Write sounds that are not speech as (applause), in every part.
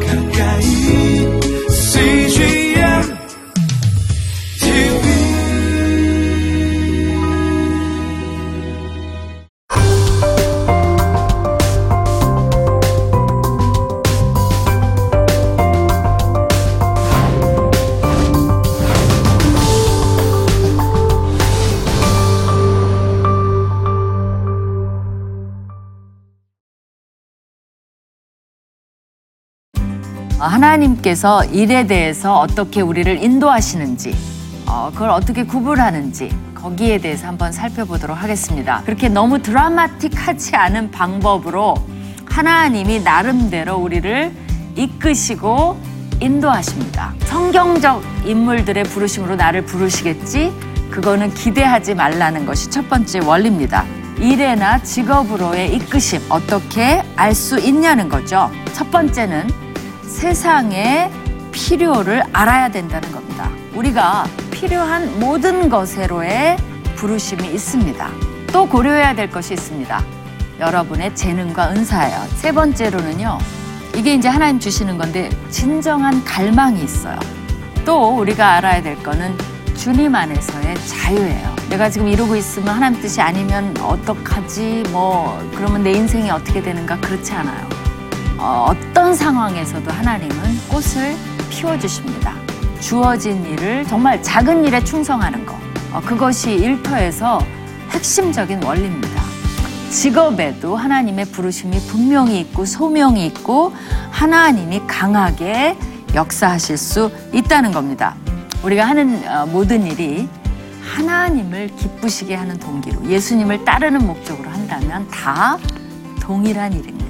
가까 하나님께서 일에 대해서 어떻게 우리를 인도하시는지, 어, 그걸 어떻게 구분하는지 거기에 대해서 한번 살펴보도록 하겠습니다. 그렇게 너무 드라마틱하지 않은 방법으로 하나님이 나름대로 우리를 이끄시고 인도하십니다. 성경적 인물들의 부르심으로 나를 부르시겠지? 그거는 기대하지 말라는 것이 첫 번째 원리입니다. 일에나 직업으로의 이끄심 어떻게 알 수 있냐는 거죠. 첫 번째는 세상의 필요를 알아야 된다는 겁니다. 우리가 필요한 모든 것으로의 부르심이 있습니다. 또 고려해야 될 것이 있습니다. 여러분의 재능과 은사예요. 세 번째로는요. 이게 이제 하나님 주시는 건데 진정한 갈망이 있어요. 또 우리가 알아야 될 거는 주님 안에서의 자유예요. 내가 지금 이러고 있으면 하나님 뜻이 아니면 어떡하지? 뭐 그러면 내 인생이 어떻게 되는가 그렇지 않아요. 어, 어떤 상황에서도 하나님은 꽃을 피워주십니다. 주어진 일을 정말 작은 일에 충성하는 것. 어, 그것이 일터에서 핵심적인 원리입니다. 직업에도 하나님의 부르심이 분명히 있고 소명이 있고 하나님이 강하게 역사하실 수 있다는 겁니다. 우리가 하는 어, 모든 일이 하나님을 기쁘시게 하는 동기로 예수님을 따르는 목적으로 한다면 다 동일한 일입니다.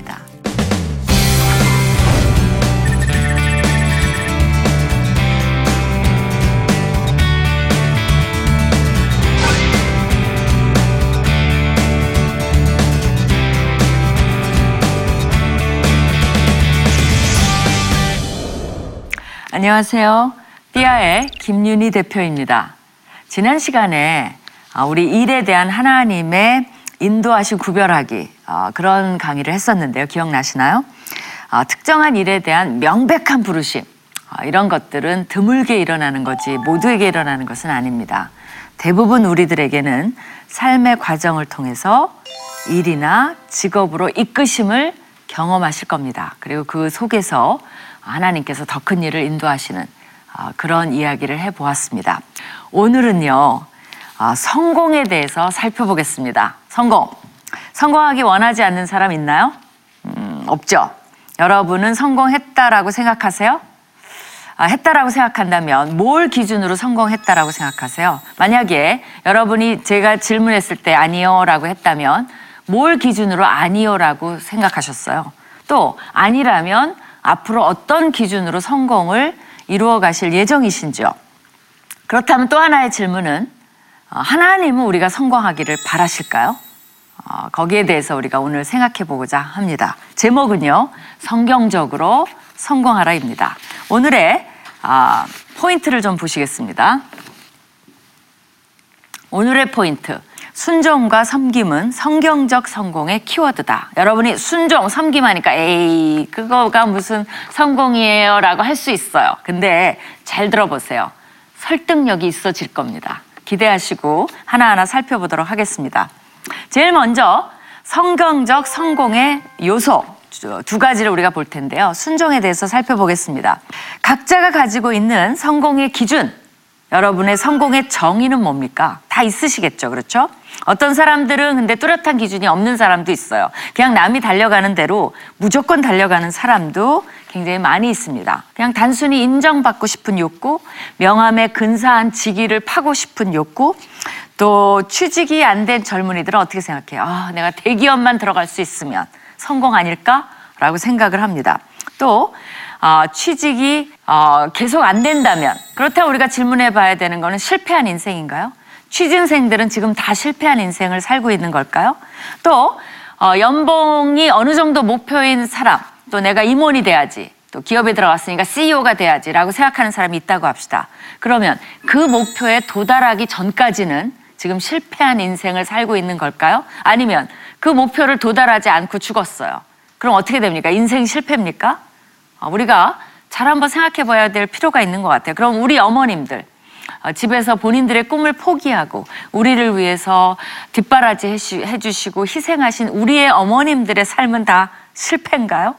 안녕하세요. 띠아의 김윤희 대표입니다. 지난 시간에 아, 우리 일에 대한 하나님의 인도하신 구별하기 아, 그런 강의를 했었는데요. 기억나시나요? 아, 특정한 일에 대한 명백한 부르심 이런 것들은 드물게 일어나는 거지 모두에게 일어나는 것은 아닙니다. 대부분 우리들에게는 삶의 과정을 통해서 일이나 직업으로 이끄심을 경험하실 겁니다. 그리고 그 속에서 하나님께서 더 큰 일을 인도하시는 아, 그런 이야기를 해보았습니다. 오늘은요, 아, 성공에 대해서 살펴보겠습니다. 성공. 성공하기 원하지 않는 사람 있나요? 음, 없죠. 여러분은 성공했다라고 생각하세요? 아, 했다라고 생각한다면 뭘 기준으로 성공했다라고 생각하세요? 만약에 여러분이 제가 질문했을 때 아니요라고 했다면 뭘 기준으로 아니요라고 생각하셨어요? 또 아니라면 앞으로 어떤 기준으로 성공을 이루어 가실 예정이신지요? 그렇다면 또 하나의 질문은 어, 하나님은 우리가 성공하기를 바라실까요? 어, 거기에 대해서 우리가 오늘 생각해 보고자 합니다. 제목은요, 성경적으로 성공하라입니다. 오늘의 아, 포인트를 좀 보시겠습니다. 오늘의 포인트. 순종과 섬김은 성경적 성공의 키워드다. 여러분이 순종, 섬김하니까 에이, 그거가 무슨 성공이에요 라고 할 수 있어요. 근데 잘 들어보세요. 설득력이 있어질 겁니다. 기대하시고 하나하나 살펴보도록 하겠습니다. 제일 먼저 성경적 성공의 요소 두 가지를 우리가 볼 텐데요. 순종에 대해서 살펴보겠습니다. 각자가 가지고 있는 성공의 기준, 여러분의 성공의 정의는 뭡니까? 다 있으시겠죠. 그렇죠? 어떤 사람들은 근데 뚜렷한 기준이 없는 사람도 있어요. 그냥 남이 달려가는 대로 무조건 달려가는 사람도 굉장히 많이 있습니다. 그냥 단순히 인정받고 싶은 욕구, 명함에 근사한 직위를 파고 싶은 욕구, 또 취직이 안 된 젊은이들은 어떻게 생각해요? 아, 내가 대기업만 들어갈 수 있으면 성공 아닐까? 라고 생각을 합니다. 또 어, 취직이 어, 계속 안 된다면 그렇다면 우리가 질문해 봐야 되는 거는 실패한 인생인가요? 취준생들은 지금 다 실패한 인생을 살고 있는 걸까요? 또 어, 연봉이 어느 정도 목표인 사람 또 내가 임원이 돼야지 또 기업에 들어갔으니까 CEO가 돼야지라고 생각하는 사람이 있다고 합시다. 그러면 그 목표에 도달하기 전까지는 지금 실패한 인생을 살고 있는 걸까요? 아니면 그 목표를 도달하지 않고 죽었어요. 그럼 어떻게 됩니까? 인생 실패입니까? 어, 우리가 잘 한번 생각해 봐야 될 필요가 있는 것 같아요. 그럼 우리 어머님들 어, 집에서 본인들의 꿈을 포기하고 우리를 위해서 뒷바라지 해주시고 희생하신 우리의 어머님들의 삶은 다 실패인가요?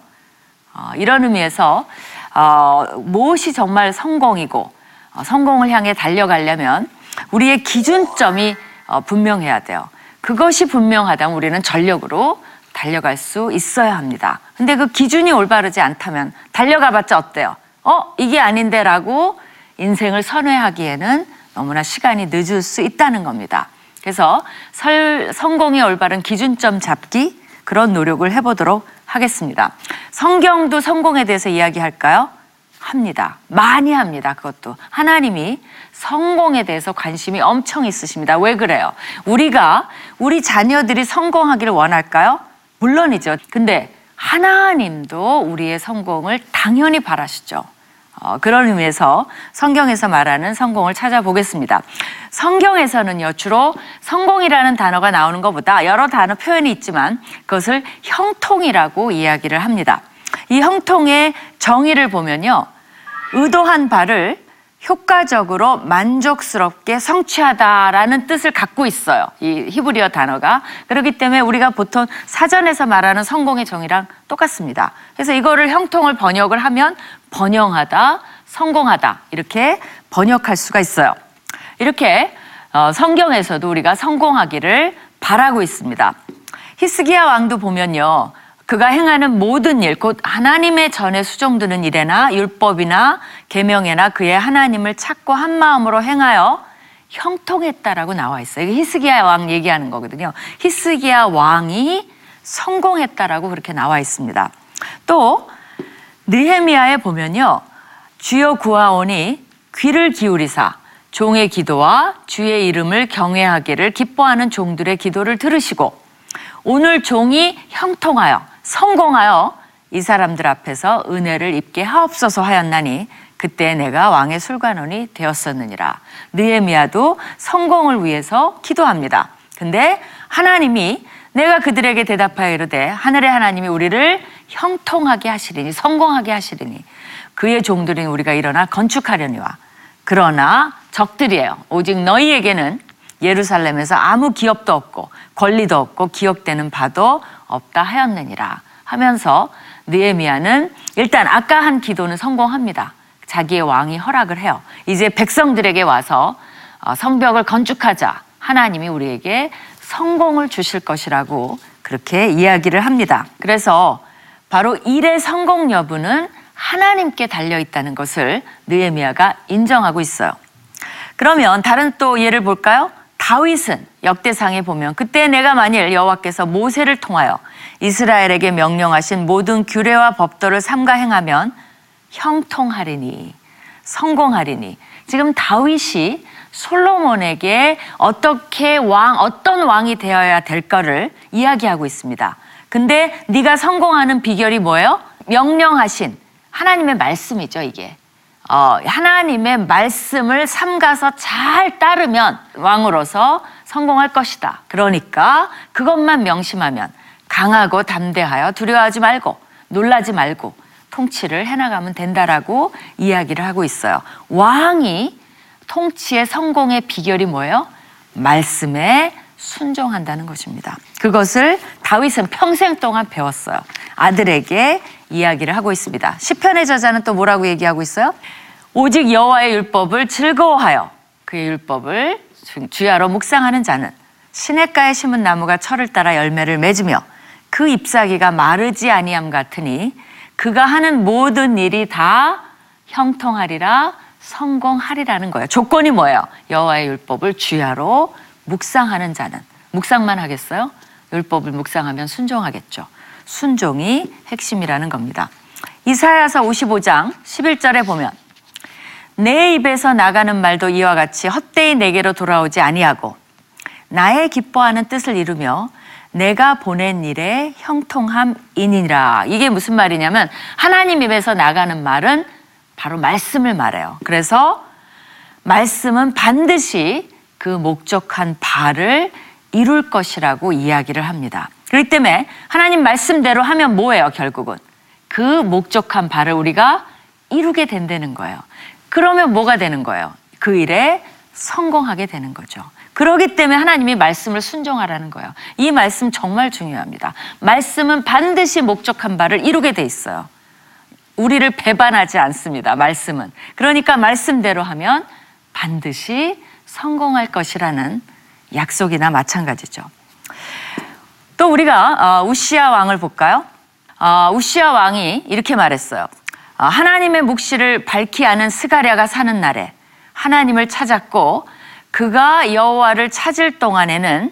어, 이런 의미에서 어, 무엇이 정말 성공이고 어, 성공을 향해 달려가려면 우리의 기준점이 어, 분명해야 돼요. 그것이 분명하다면 우리는 전력으로 달려갈 수 있어야 합니다. 근데 그 기준이 올바르지 않다면 달려가봤자 어때요? 어 이게 아닌데라고 인생을 선회하기에는 너무나 시간이 늦을 수 있다는 겁니다. 그래서 설, 성공의 올바른 기준점 잡기 그런 노력을 해보도록 하겠습니다. 성경도 성공에 대해서 이야기할까요? 합니다. 많이 합니다. 그것도. 하나님이 성공에 대해서 관심이 엄청 있으십니다. 왜 그래요? 우리가 우리 자녀들이 성공하기를 원할까요? 물론이죠. 근데 하나님도 우리의 성공을 당연히 바라시죠. 어, 그런 의미에서 성경에서 말하는 성공을 찾아보겠습니다. 성경에서는요, 주로 성공이라는 단어가 나오는 것보다 여러 단어 표현이 있지만 그것을 형통이라고 이야기를 합니다. 이 형통의 정의를 보면요, 의도한 바를 효과적으로 만족스럽게 성취하다라는 뜻을 갖고 있어요. 이 히브리어 단어가. 그렇기 때문에 우리가 보통 사전에서 말하는 성공의 정의랑 똑같습니다. 그래서 이거를 형통을 번역을 하면 번영하다, 성공하다 이렇게 번역할 수가 있어요. 이렇게 어, 성경에서도 우리가 성공하기를 바라고 있습니다. 히스기야 왕도 보면요. 그가 행하는 모든 일, 곧 하나님의 전에 수종드는 일에나 율법이나 계명에나 그의 하나님을 찾고 한 마음으로 행하여 형통했다라고 나와 있어요. 이게 히스기야 왕 얘기하는 거거든요. 히스기야 왕이 성공했다라고 그렇게 나와 있습니다. 또 느헤미야에 보면요. 주여 구하오니 귀를 기울이사 종의 기도와 주의 이름을 경외하기를 기뻐하는 종들의 기도를 들으시고 오늘 종이 형통하여 성공하여 이 사람들 앞에서 은혜를 입게 하옵소서 하였나니 그때 내가 왕의 술관원이 되었었느니라. 느헤미야도 성공을 위해서 기도합니다. 근데 하나님이 내가 그들에게 대답하여 이르되 하늘의 하나님이 우리를 형통하게 하시리니 성공하게 하시리니 그의 종들인 우리가 일어나 건축하려니와 그러나 적들이에요. 오직 너희에게는 예루살렘에서 아무 기업도 없고 권리도 없고 기억되는 바도 없다 하였느니라 하면서 느헤미야는 일단 아까 한 기도는 성공합니다. 자기의 왕이 허락을 해요. 이제 백성들에게 와서 어, 성벽을 건축하자. 하나님이 우리에게 성공을 주실 것이라고 그렇게 이야기를 합니다. 그래서 바로 일의 성공 여부는 하나님께 달려 있다는 것을 느헤미야가 인정하고 있어요. 그러면 다른 또 예를 볼까요? 다윗은 역대상에 보면 그때 내가 만일 여호와께서 모세를 통하여 이스라엘에게 명령하신 모든 규례와 법도를 삼가 행하면 형통하리니 성공하리니 지금 다윗이 솔로몬에게 어떻게 왕 어떤 왕이 되어야 될까를 이야기하고 있습니다. 근데 네가 성공하는 비결이 뭐예요? 명령하신 하나님의 말씀이죠, 이게. 어, 하나님의 말씀을 삼가서 잘 따르면 왕으로서 성공할 것이다. 그러니까 그것만 명심하면 강하고 담대하여 두려워하지 말고 놀라지 말고 통치를 해나가면 된다라고 이야기를 하고 있어요. 왕이 통치의 성공의 비결이 뭐예요? 말씀에 순종한다는 것입니다. 그것을 다윗은 평생 동안 배웠어요. 아들에게 이야기를 하고 있습니다. 시편의 저자는 또 뭐라고 얘기하고 있어요? 오직 여호와의 율법을 즐거워하여 그의 율법을 주야로 묵상하는 자는 시냇가에 심은 나무가 철을 따라 열매를 맺으며 그 잎사귀가 마르지 아니함 같으니 그가 하는 모든 일이 다 형통하리라 성공하리라는 거예요. 조건이 뭐예요? 여호와의 율법을 주야로 묵상하는 자는 묵상만 하겠어요? 율법을 묵상하면 순종하겠죠. 순종이 핵심이라는 겁니다. 이사야서 55장 11절에 보면 내 입에서 나가는 말도 이와 같이 헛되이 내게로 돌아오지 아니하고 나의 기뻐하는 뜻을 이루며 내가 보낸 일에 형통함이니라. 이게 무슨 말이냐면 하나님 입에서 나가는 말은 바로 말씀을 말해요. 그래서 말씀은 반드시 그 목적한 바를 이룰 것이라고 이야기를 합니다. 그렇기 때문에 하나님 말씀대로 하면 뭐예요, 결국은? 그 목적한 바를 우리가 이루게 된다는 거예요. 그러면 뭐가 되는 거예요? 그 일에 성공하게 되는 거죠. 그러기 때문에 하나님이 말씀을 순종하라는 거예요. 이 말씀 정말 중요합니다. 말씀은 반드시 목적한 바를 이루게 돼 있어요. 우리를 배반하지 않습니다. 말씀은. 그러니까 말씀대로 하면 반드시 성공할 것이라는 약속이나 마찬가지죠. 또 우리가 어, 우시아 왕을 볼까요? 어, 우시아 왕이 이렇게 말했어요. 어, 하나님의 묵시를 밝히 아는 스가랴가 사는 날에 하나님을 찾았고 그가 여호와를 찾을 동안에는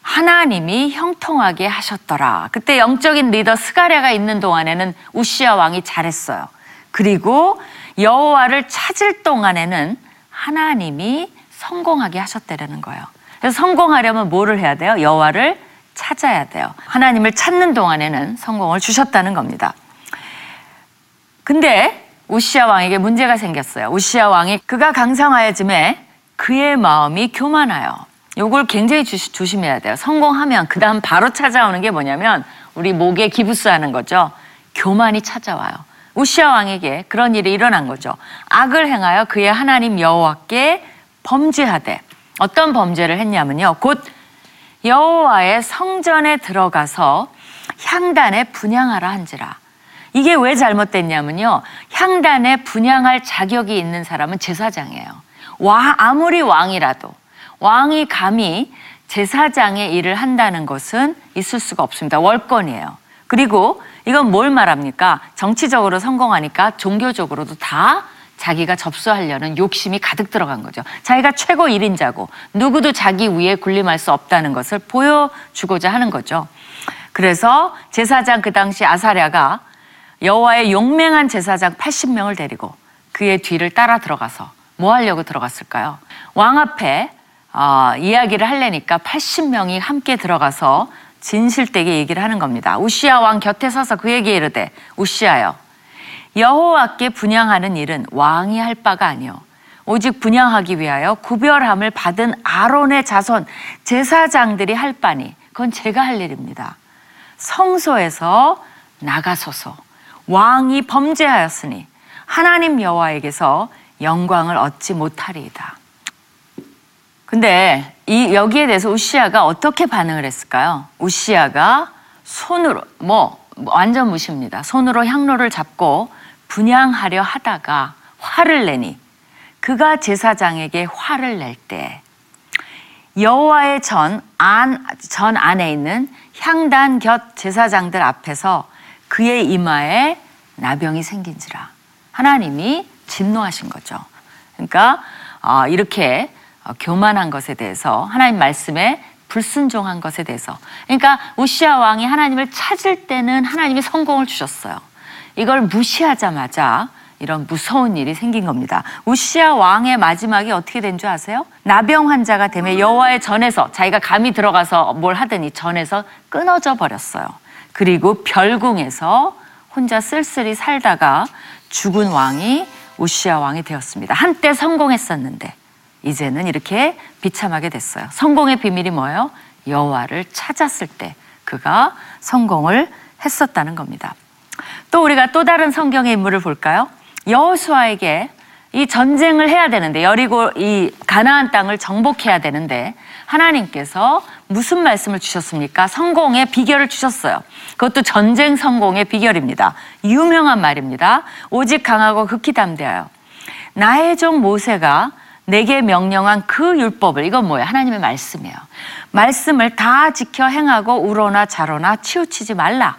하나님이 형통하게 하셨더라. 그때 영적인 리더 스가랴가 있는 동안에는 우시아 왕이 잘했어요. 그리고 여호와를 찾을 동안에는 하나님이 성공하게 하셨다라는 거예요. 그래서 성공하려면 뭐를 해야 돼요? 여호와를 찾아야 돼요. 하나님을 찾는 동안에는 성공을 주셨다는 겁니다. 근데 우시아 왕에게 문제가 생겼어요. 우시아 왕이 그가 강성하여짐에 그의 마음이 교만하여. 요걸 굉장히 주시- 조심해야 돼요. 성공하면 그 다음 바로 찾아오는 게 뭐냐면 우리 목에 기부스 하는 거죠. 교만이 찾아와요. 우시아 왕에게 그런 일이 일어난 거죠. 악을 행하여 그의 하나님 여호와께 범죄하되 어떤 범죄를 했냐면요. 곧 여호와의 성전에 들어가서 향단에 분양하라 한지라. 이게 왜 잘못됐냐면요. 향단에 분양할 자격이 있는 사람은 제사장이에요. 와, 아무리 왕이라도 왕이 감히 제사장의 일을 한다는 것은 있을 수가 없습니다. 월권이에요. 그리고 이건 뭘 말합니까? 정치적으로 성공하니까 종교적으로도 다 자기가 접수하려는 욕심이 가득 들어간 거죠. 자기가 최고 1인자고 누구도 자기 위에 군림할 수 없다는 것을 보여주고자 하는 거죠. 그래서 제사장 그 당시 아사랴가 여호와의 용맹한 제사장 80명을 데리고 그의 뒤를 따라 들어가서 뭐 하려고 들어갔을까요? 왕 앞에 어, 이야기를 하려니까 80명이 함께 들어가서 진실되게 얘기를 하는 겁니다. 우시아 왕 곁에 서서 그에게 이르되 우시아여 여호와께 분양하는 일은 왕이 할 바가 아니요 오직 분양하기 위하여 구별함을 받은 아론의 자손 제사장들이 할 바니 그건 제가 할 일입니다. 성소에서 나가소서 왕이 범죄하였으니 하나님 여호와에게서 영광을 얻지 못하리이다. 근데 이 여기에 대해서 우시아가 어떻게 반응을 했을까요? 우시아가 손으로 뭐 완전 무시입니다. 손으로 향로를 잡고 분양하려 하다가 화를 내니 그가 제사장에게 화를 낼 때 여호와의 전, 안, 전 안에 있는 향단 곁 제사장들 앞에서 그의 이마에 나병이 생긴지라 하나님이 진노하신 거죠. 그러니까 어, 이렇게 어, 교만한 것에 대해서 하나님 말씀에 불순종한 것에 대해서 그러니까 우시아 왕이 하나님을 찾을 때는 하나님이 성공을 주셨어요. 이걸 무시하자마자 이런 무서운 일이 생긴 겁니다. 우시아 왕의 마지막이 어떻게 된 줄 아세요? 나병 환자가 되며 여호와의 전에서 자기가 감히 들어가서 뭘 하더니 전에서 끊어져 버렸어요. 그리고 별궁에서 혼자 쓸쓸히 살다가 죽은 왕이 우시아 왕이 되었습니다. 한때 성공했었는데 이제는 이렇게 비참하게 됐어요. 성공의 비밀이 뭐예요? 여호와를 찾았을 때 그가 성공을 했었다는 겁니다. 또 우리가 또 다른 성경의 인물을 볼까요? 여호수아에게 이 전쟁을 해야 되는데 여리고 이 가나안 땅을 정복해야 되는데 하나님께서 무슨 말씀을 주셨습니까? 성공의 비결을 주셨어요. 그것도 전쟁 성공의 비결입니다. 유명한 말입니다. 오직 강하고 극히 담대하여 나의 종 모세가 내게 명령한 그 율법을 이건 뭐예요? 하나님의 말씀이에요. 말씀을 다 지켜 행하고 우러나 자로나 치우치지 말라.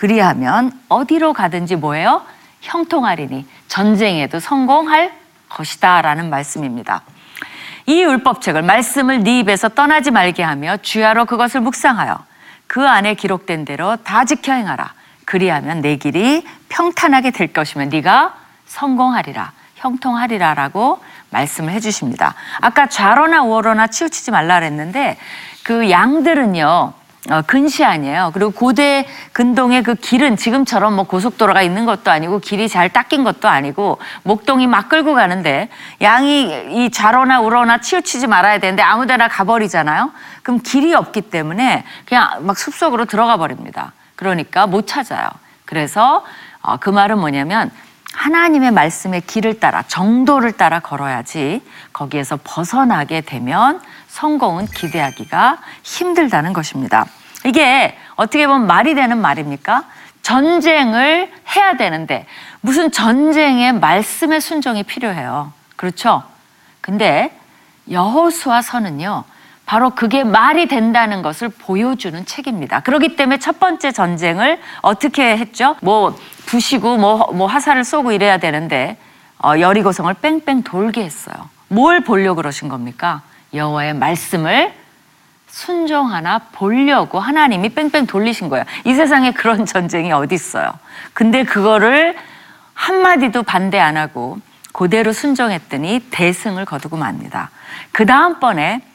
그리하면 어디로 가든지 뭐예요? 형통하리니 전쟁에도 성공할 것이다 라는 말씀입니다. 이 율법책을 말씀을 네 입에서 떠나지 말게 하며 주야로 그것을 묵상하여 그 안에 기록된 대로 다 지켜 행하라. 그리하면 내 길이 평탄하게 될 것이면 네가 성공하리라. 형통하리라라고 말씀을 해주십니다. 아까 좌로나 우로나 치우치지 말라 그랬는데 그 양들은요 어, 근시 아니에요. 그리고 고대 근동의 그 길은 지금처럼 뭐 고속도로가 있는 것도 아니고 길이 잘 닦인 것도 아니고 목동이 막 끌고 가는데 양이 이 좌로나 우로나 치우치지 말아야 되는데 아무데나 가버리잖아요. 그럼 길이 없기 때문에 그냥 막 숲속으로 들어가 버립니다. 그러니까 못 찾아요. 그래서 어, 그 말은 뭐냐면 하나님의 말씀의 길을 따라 정도를 따라 걸어야지 거기에서 벗어나게 되면 성공은 기대하기가 힘들다는 것입니다. 이게 어떻게 보면 말이 되는 말입니까? 전쟁을 해야 되는데 무슨 전쟁에 말씀의 순종이 필요해요. 그렇죠? 근데 여호수아 선은요. 바로 그게 말이 된다는 것을 보여주는 책입니다. 그렇기 때문에 첫 번째 전쟁을 어떻게 했죠? 뭐 부시고 뭐, 뭐 화살을 쏘고 이래야 되는데 어, 여리고성을 뺑뺑 돌게 했어요. 뭘 보려고 그러신 겁니까? 여호와의 말씀을 순종하나 보려고 하나님이 뺑뺑 돌리신 거예요. 이 세상에 그런 (laughs) 전쟁이 어디 있어요? 근데 그거를 한마디도 반대 안 하고 그대로 순종했더니 대승을 거두고 맙니다. 그 다음번에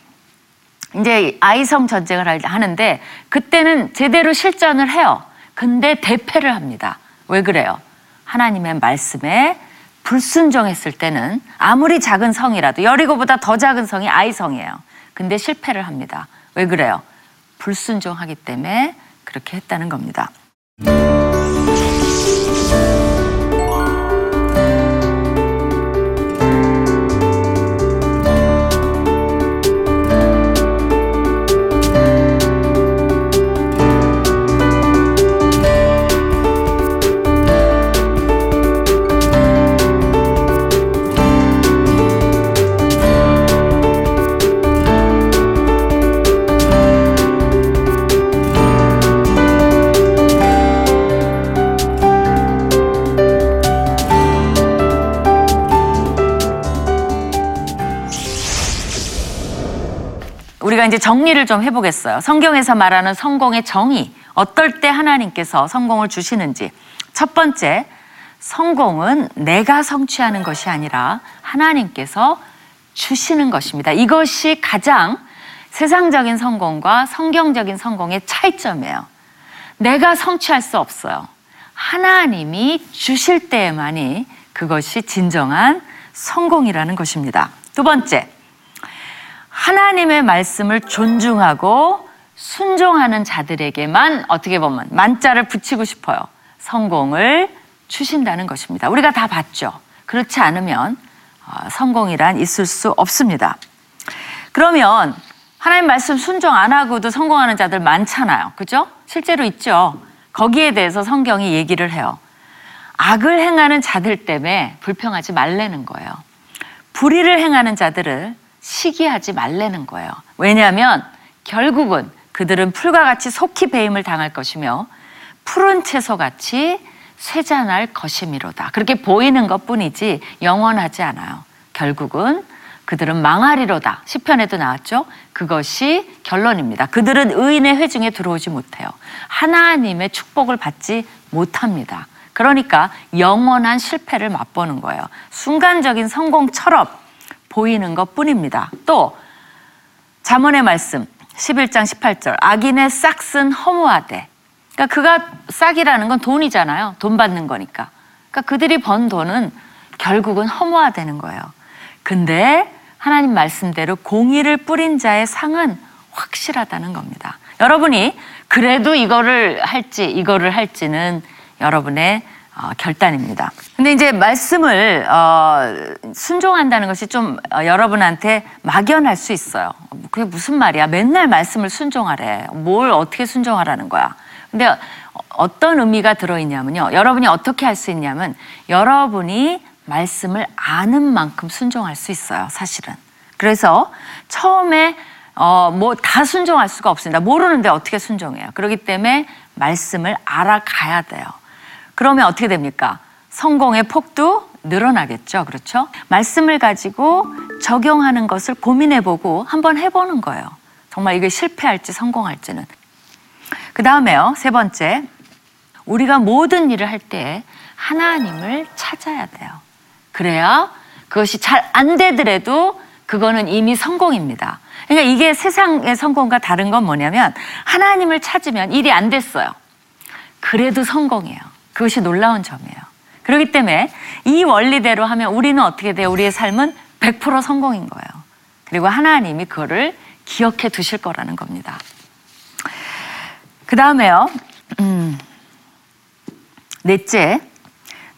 이제 아이성 전쟁을 할- 하는데 그때는 제대로 실전을 해요. 근데 대패를 합니다. 왜 그래요? 하나님의 말씀에 불순종했을 때는 아무리 작은 성이라도 여리고보다 더 작은 성이 아이성이에요. 근데 실패를 합니다. 왜 그래요? 불순종하기 때문에 그렇게 했다는 겁니다. 우리가 이제 정리를 좀 해보겠어요. 성경에서 말하는 성공의 정의, 어떨 때 하나님께서 성공을 주시는지. 첫 번째, 성공은 내가 성취하는 것이 아니라 하나님께서 주시는 것입니다. 이것이 가장 세상적인 성공과 성경적인 성공의 차이점이에요. 내가 성취할 수 없어요. 하나님이 주실 때에만이 그것이 진정한 성공이라는 것입니다. 두 번째, 하나님의 말씀을 존중하고 순종하는 자들에게만 어떻게 보면 만자를 붙이고 싶어요. 성공을 주신다는 것입니다. 우리가 다 봤죠. 그렇지 않으면 어, 성공이란 있을 수 없습니다. 그러면 하나님 말씀 순종 안 하고도 성공하는 자들 많잖아요. 그죠? 실제로 있죠. 거기에 대해서 성경이 얘기를 해요. 악을 행하는 자들 때문에 불평하지 말라는 거예요. 불의를 행하는 자들을 시기하지 말라는 거예요. 왜냐하면 결국은 그들은 풀과 같이 속히 배임을 당할 것이며 푸른 채소 같이 쇠잔할 것이미로다. 그렇게 보이는 것 뿐이지 영원하지 않아요. 결국은 그들은 망하리로다. 시편에도 나왔죠. 그것이 결론입니다. 그들은 의인의 회중에 들어오지 못해요. 하나님의 축복을 받지 못합니다. 그러니까 영원한 실패를 맛보는 거예요. 순간적인 성공처럼 보이는 것 뿐입니다. 또 잠언의 말씀 11장 18절 악인의 싹은 허무하되 그러니까 그가 싹이라는 건 돈이잖아요. 돈 받는 거니까. 그러니까 그들이 번 돈은 결국은 허무하다는 거예요. 근데 하나님 말씀대로 공의를 뿌린 자의 상은 확실하다는 겁니다. 여러분이 그래도 이거를 할지 이거를 할지는 여러분의 어, 결단입니다. 근데 이제 말씀을 어, 순종한다는 것이 좀 어, 여러분한테 막연할 수 있어요. 그게 무슨 말이야? 맨날 말씀을 순종하래. 뭘 어떻게 순종하라는 거야? 근데 어- 어떤 의미가 들어있냐면요. 여러분이 어떻게 할 수 있냐면 여러분이 말씀을 아는 만큼 순종할 수 있어요. 사실은. 그래서 처음에 어, 뭐 다 순종할 수가 없습니다. 모르는데 어떻게 순종해요? 그렇기 때문에 말씀을 알아가야 돼요. 그러면 어떻게 됩니까? 성공의 폭도 늘어나겠죠. 그렇죠? 말씀을 가지고 적용하는 것을 고민해 보고 한번 해보는 거예요. 정말 이게 실패할지 성공할지는. 그 다음에요. 세 번째. 우리가 모든 일을 할 때 하나님을 찾아야 돼요. 그래야 그것이 잘 안 되더라도 그거는 이미 성공입니다. 그러니까 이게 세상의 성공과 다른 건 뭐냐면 하나님을 찾으면 일이 안 됐어요. 그래도 성공이에요. 그것이 놀라운 점이에요. 그렇기 때문에 이 원리대로 하면 우리는 어떻게 돼요? 우리의 삶은 100% 성공인 거예요. 그리고 하나님이 그거를 기억해 두실 거라는 겁니다. 그 다음에요. 음, 넷째,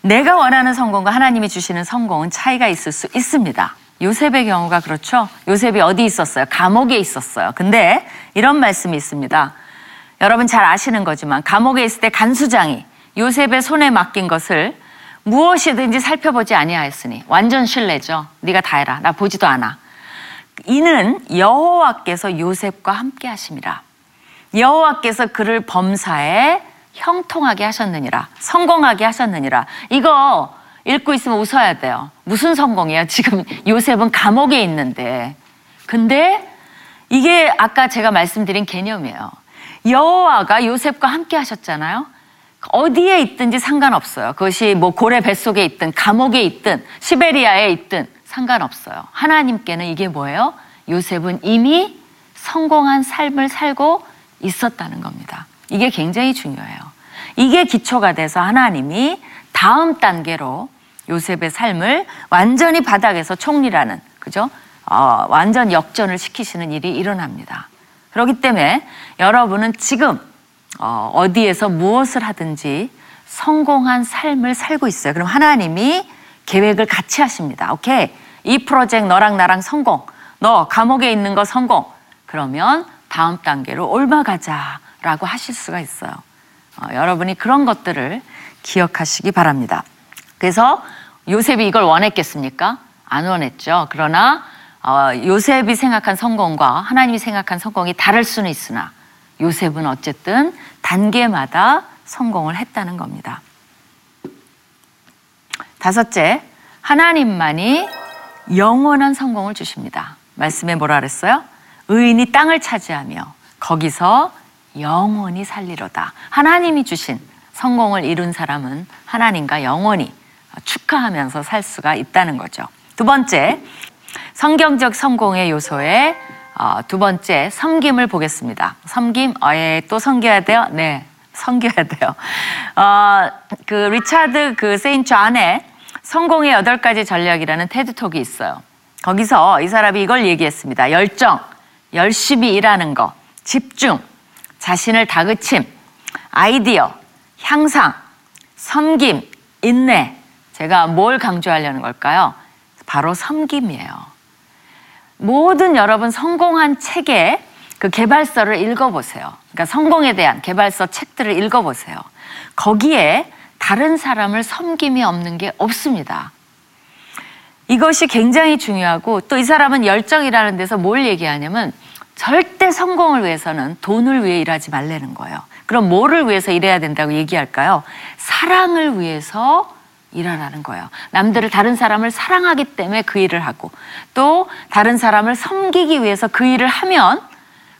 내가 원하는 성공과 하나님이 주시는 성공은 차이가 있을 수 있습니다. 요셉의 경우가 그렇죠. 요셉이 어디 있었어요? 감옥에 있었어요. 근데 이런 말씀이 있습니다. 여러분 잘 아시는 거지만 감옥에 있을 때 간수장이 요셉의 손에 맡긴 것을 무엇이든지 살펴보지 아니하였으니 완전 신뢰죠. 네가 다 해라. 나 보지도 않아. 이는 여호와께서 요셉과 함께 하심이라. 여호와께서 그를 범사에 형통하게 하셨느니라. 성공하게 하셨느니라. 이거 읽고 있으면 웃어야 돼요. 무슨 성공이에요? 지금 요셉은 감옥에 있는데. 근데 이게 아까 제가 말씀드린 개념이에요. 여호와가 요셉과 함께 하셨잖아요. 어디에 있든지 상관없어요. 그것이 뭐 고래 뱃속에 있든 감옥에 있든 시베리아에 있든 상관없어요. 하나님께는 이게 뭐예요? 요셉은 이미 성공한 삶을 살고 있었다는 겁니다. 이게 굉장히 중요해요. 이게 기초가 돼서 하나님이 다음 단계로 요셉의 삶을 완전히 바닥에서 총리라는 그죠? 어, 완전 역전을 시키시는 일이 일어납니다. 그렇기 때문에 여러분은 지금 어, 어디에서 무엇을 하든지 성공한 삶을 살고 있어요. 그럼 하나님이 계획을 같이 하십니다. 오케이. 이 프로젝트 너랑 나랑 성공. 너 감옥에 있는 거 성공. 그러면 다음 단계로 올라가자라고 하실 수가 있어요. 어, 여러분이 그런 것들을 기억하시기 바랍니다. 그래서 요셉이 이걸 원했겠습니까? 안 원했죠. 그러나 어, 요셉이 생각한 성공과 하나님이 생각한 성공이 다를 수는 있으나 요셉은 어쨌든 단계마다 성공을 했다는 겁니다. 다섯째, 하나님만이 영원한 성공을 주십니다. 말씀에 뭐라 그랬어요? 의인이 땅을 차지하며 거기서 영원히 살리로다. 하나님이 주신 성공을 이룬 사람은 하나님과 영원히 축하하면서 살 수가 있다는 거죠. 두 번째, 성경적 성공의 요소에 어, 두 번째 섬김을 보겠습니다. 섬김, 어, 예, 또 섬겨야 돼요? 네, 섬겨야 돼요. 어, 그 리차드 그 세인 존의 성공의 여덟 가지 전략이라는 TED Talk이 있어요. 거기서 이 사람이 이걸 얘기했습니다. 열정, 열심히 일하는 거, 집중, 자신을 다그침, 아이디어, 향상, 섬김, 인내. 제가 뭘 강조하려는 걸까요? 바로 섬김이에요. 모든 여러분 성공한 책의 그 개발서를 읽어보세요. 그러니까 성공에 대한 개발서 책들을 읽어보세요. 거기에 다른 사람을 섬김이 없는 게 없습니다. 이것이 굉장히 중요하고 또 이 사람은 열정이라는 데서 뭘 얘기하냐면 절대 성공을 위해서는 돈을 위해 일하지 말라는 거예요. 그럼 뭐를 위해서 일해야 된다고 얘기할까요? 사랑을 위해서 일하라는 거예요. 남들을 다른 사람을 사랑하기 때문에 그 일을 하고 또 다른 사람을 섬기기 위해서 그 일을 하면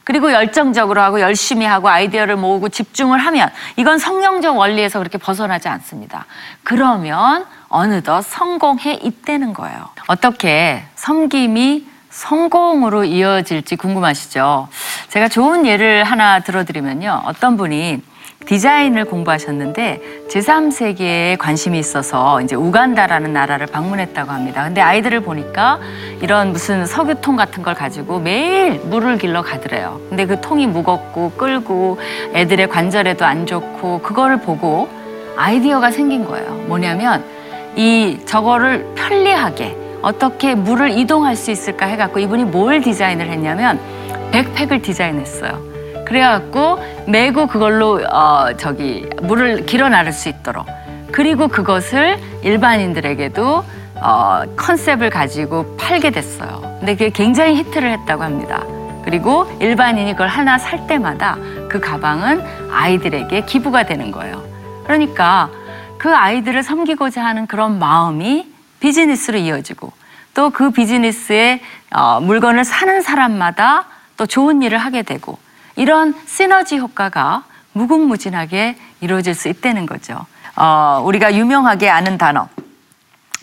그리고 열정적으로 하고 열심히 하고 아이디어를 모으고 집중을 하면 이건 성경적 원리에서 그렇게 벗어나지 않습니다. 그러면 어느덧 성공해 있다는 거예요. 어떻게 섬김이 성공으로 이어질지 궁금하시죠? 제가 좋은 예를 하나 들어드리면요. 어떤 분이 디자인을 공부하셨는데 제3세계에 관심이 있어서 이제 우간다라는 나라를 방문했다고 합니다. 근데 아이들을 보니까 이런 무슨 석유통 같은 걸 가지고 매일 물을 길러 가더래요. 근데 그 통이 무겁고 끌고 애들의 관절에도 안 좋고 그거를 보고 아이디어가 생긴 거예요. 뭐냐면 이 저거를 편리하게 어떻게 물을 이동할 수 있을까 해갖고 이분이 뭘 디자인을 했냐면 백팩을 디자인했어요. 그래갖고 메고 그걸로 어 저기 물을 길어 나를 수 있도록 그리고 그것을 일반인들에게도 어 컨셉을 가지고 팔게 됐어요. 근데 그게 굉장히 히트를 했다고 합니다. 그리고 일반인이 그걸 하나 살 때마다 그 가방은 아이들에게 기부가 되는 거예요. 그러니까 그 아이들을 섬기고자 하는 그런 마음이 비즈니스로 이어지고 또 그 비즈니스의 어, 물건을 사는 사람마다 또 좋은 일을 하게 되고 이런 시너지 효과가 무궁무진하게 이루어질 수 있다는 거죠. 어, 우리가 유명하게 아는 단어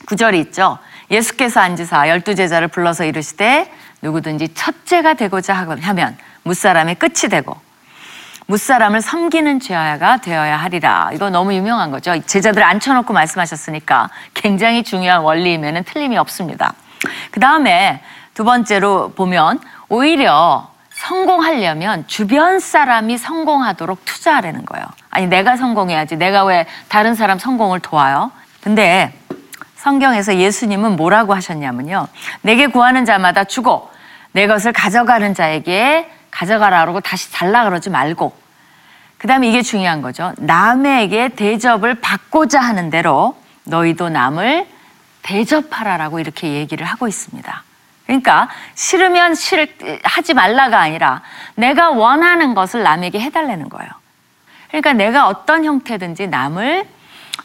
구절이 있죠. 예수께서 앉으사 열두 제자를 불러서 이르시되 누구든지 첫째가 되고자 하면 무사람의 끝이 되고 무사람을 섬기는 죄가 되어야 하리라. 이거 너무 유명한 거죠. 제자들 앉혀놓고 말씀하셨으니까 굉장히 중요한 원리임에는 틀림이 없습니다. 그 다음에 두 번째로 보면 오히려 성공하려면 주변 사람이 성공하도록 투자하라는 거예요. 아니, 내가 성공해야지. 내가 왜 다른 사람 성공을 도와요? 근데 성경에서 예수님은 뭐라고 하셨냐면요. 내게 구하는 자마다 주고 내 것을 가져가는 자에게 가져가라고 다시 달라 그러지 말고 그 다음에 이게 중요한 거죠. 남에게 대접을 받고자 하는 대로 너희도 남을 대접하라라고 이렇게 얘기를 하고 있습니다. 그러니까 싫으면 싫 하지 말라가 아니라 내가 원하는 것을 남에게 해달라는 거예요. 그러니까 내가 어떤 형태든지 남을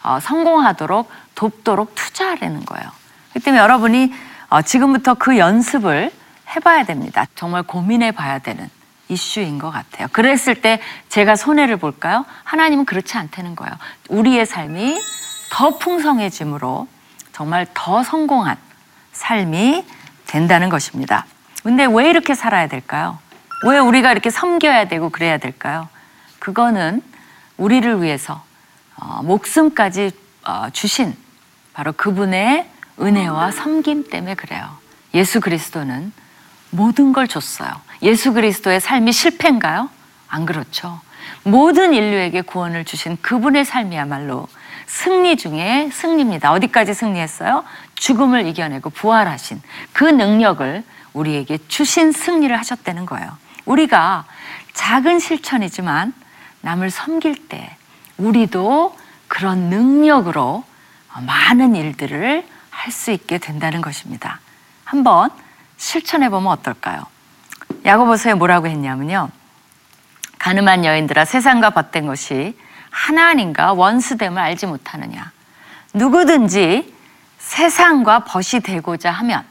어, 성공하도록 돕도록 투자하라는 거예요. 그렇기 때문에 여러분이 어, 지금부터 그 연습을 해봐야 됩니다. 정말 고민해 봐야 되는 이슈인 것 같아요. 그랬을 때 제가 손해를 볼까요? 하나님은 그렇지 않다는 거예요. 우리의 삶이 더 풍성해짐으로 정말 더 성공한 삶이 된다는 것입니다. 근데 왜 이렇게 살아야 될까요? 왜 우리가 이렇게 섬겨야 되고 그래야 될까요? 그거는 우리를 위해서 어, 목숨까지 어, 주신 바로 그분의 은혜와 섬김 때문에 그래요. 예수 그리스도는 모든 걸 줬어요. 예수 그리스도의 삶이 실패인가요? 안 그렇죠. 모든 인류에게 구원을 주신 그분의 삶이야말로 승리 중에 승리입니다. 어디까지 승리했어요? 죽음을 이겨내고 부활하신 그 능력을 우리에게 주신 승리를 하셨다는 거예요. 우리가 작은 실천이지만 남을 섬길 때 우리도 그런 능력으로 많은 일들을 할 수 있게 된다는 것입니다. 한번 실천해 보면 어떨까요? 야고보서에 뭐라고 했냐면요. 가늠한 여인들아 세상과 벗된 것이 하나님과 원수됨을 알지 못하느냐. 누구든지 세상과 벗이 되고자 하면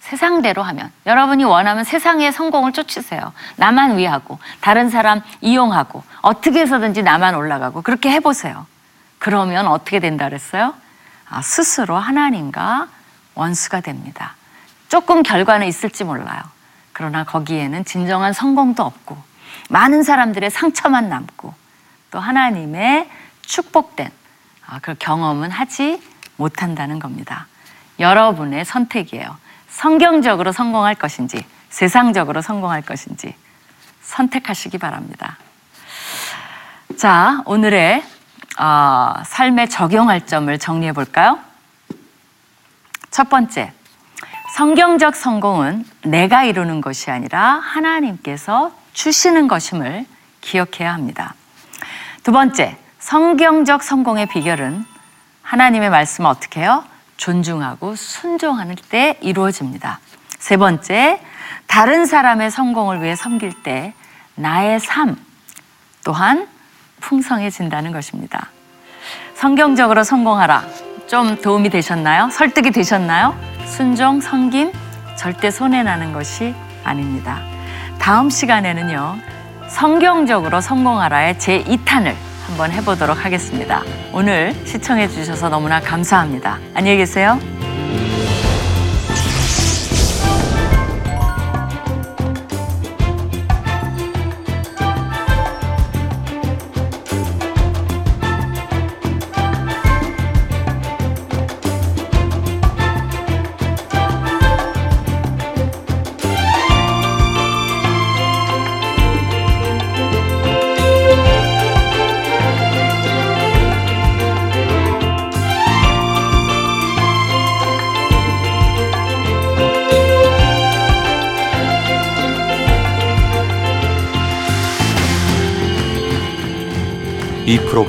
세상대로 하면 여러분이 원하면 세상의 성공을 쫓으세요. 나만 위하고 다른 사람 이용하고 어떻게 해서든지 나만 올라가고 그렇게 해보세요. 그러면 어떻게 된다 그랬어요? 아, 스스로 하나님과 원수가 됩니다. 조금 결과는 있을지 몰라요. 그러나 거기에는 진정한 성공도 없고 많은 사람들의 상처만 남고 또 하나님의 축복된 아, 그 경험은 하지 못한다는 겁니다. 여러분의 선택이에요. 성경적으로 성공할 것인지 세상적으로 성공할 것인지 선택하시기 바랍니다. 자, 오늘의 어, 삶에 적용할 점을 정리해 볼까요? 첫 번째, 성경적 성공은 내가 이루는 것이 아니라 하나님께서 주시는 것임을 기억해야 합니다. 두 번째, 성경적 성공의 비결은 하나님의 말씀을 어떻게 해요? 존중하고 순종하는 때 이루어집니다. 세 번째, 다른 사람의 성공을 위해 섬길 때 나의 삶 또한 풍성해진다는 것입니다. 성경적으로 성공하라. 좀 도움이 되셨나요? 설득이 되셨나요? 순종, 성김 절대 손해나는 것이 아닙니다. 다음 시간에는요, 성경적으로 성공하라의 제2탄을 한번 해보도록 하겠습니다. 오늘 시청해 주셔서 너무나 감사합니다. 안녕히 계세요.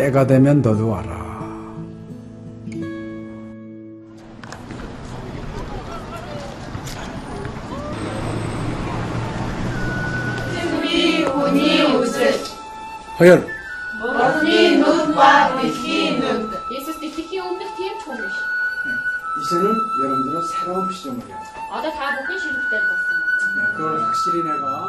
때가 되면 너도 와라. 승비 운이 웃을. 허연. 머니 눈과 빛이 눈. 예수스 디티키 오늘 팀 총리. 이제는 여러분들은 새로운 시점을 해요. 아다 다 먹기 싫을 때 봤어. 그걸 확실히 내가.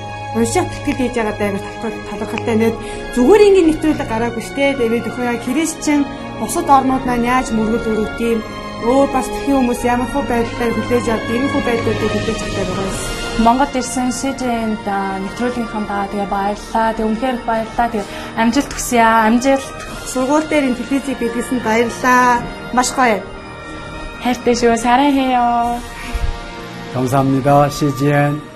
уншаад тэтгэл хийж байгаа даа талархалтай нэт зүгээр ингээд нэвтрүүлэг гараагүй штэ тэгээд өхөө яг христчэн бусад орнууд маань яаж мөргөл өрөвд юм өөр бас тхэн хүмүүс ямар хөө байдлаар хүлээж авд ийм хөө байдлуудыг хүлээж авдаг байгаа юм. Монгол ирсэн СЖН-д нэвтрүүлгийнхаа даа тэгээ баярлаа. Тэгээ үнхээр их баярлаа. Тэгээ амжилт хүсье аа. Амжилт. Сургууль дээр ин телевизийг бидлсэн баярлаа. Маш гоё. хайртай шүү. 사랑해요. 감사합니다. CGN.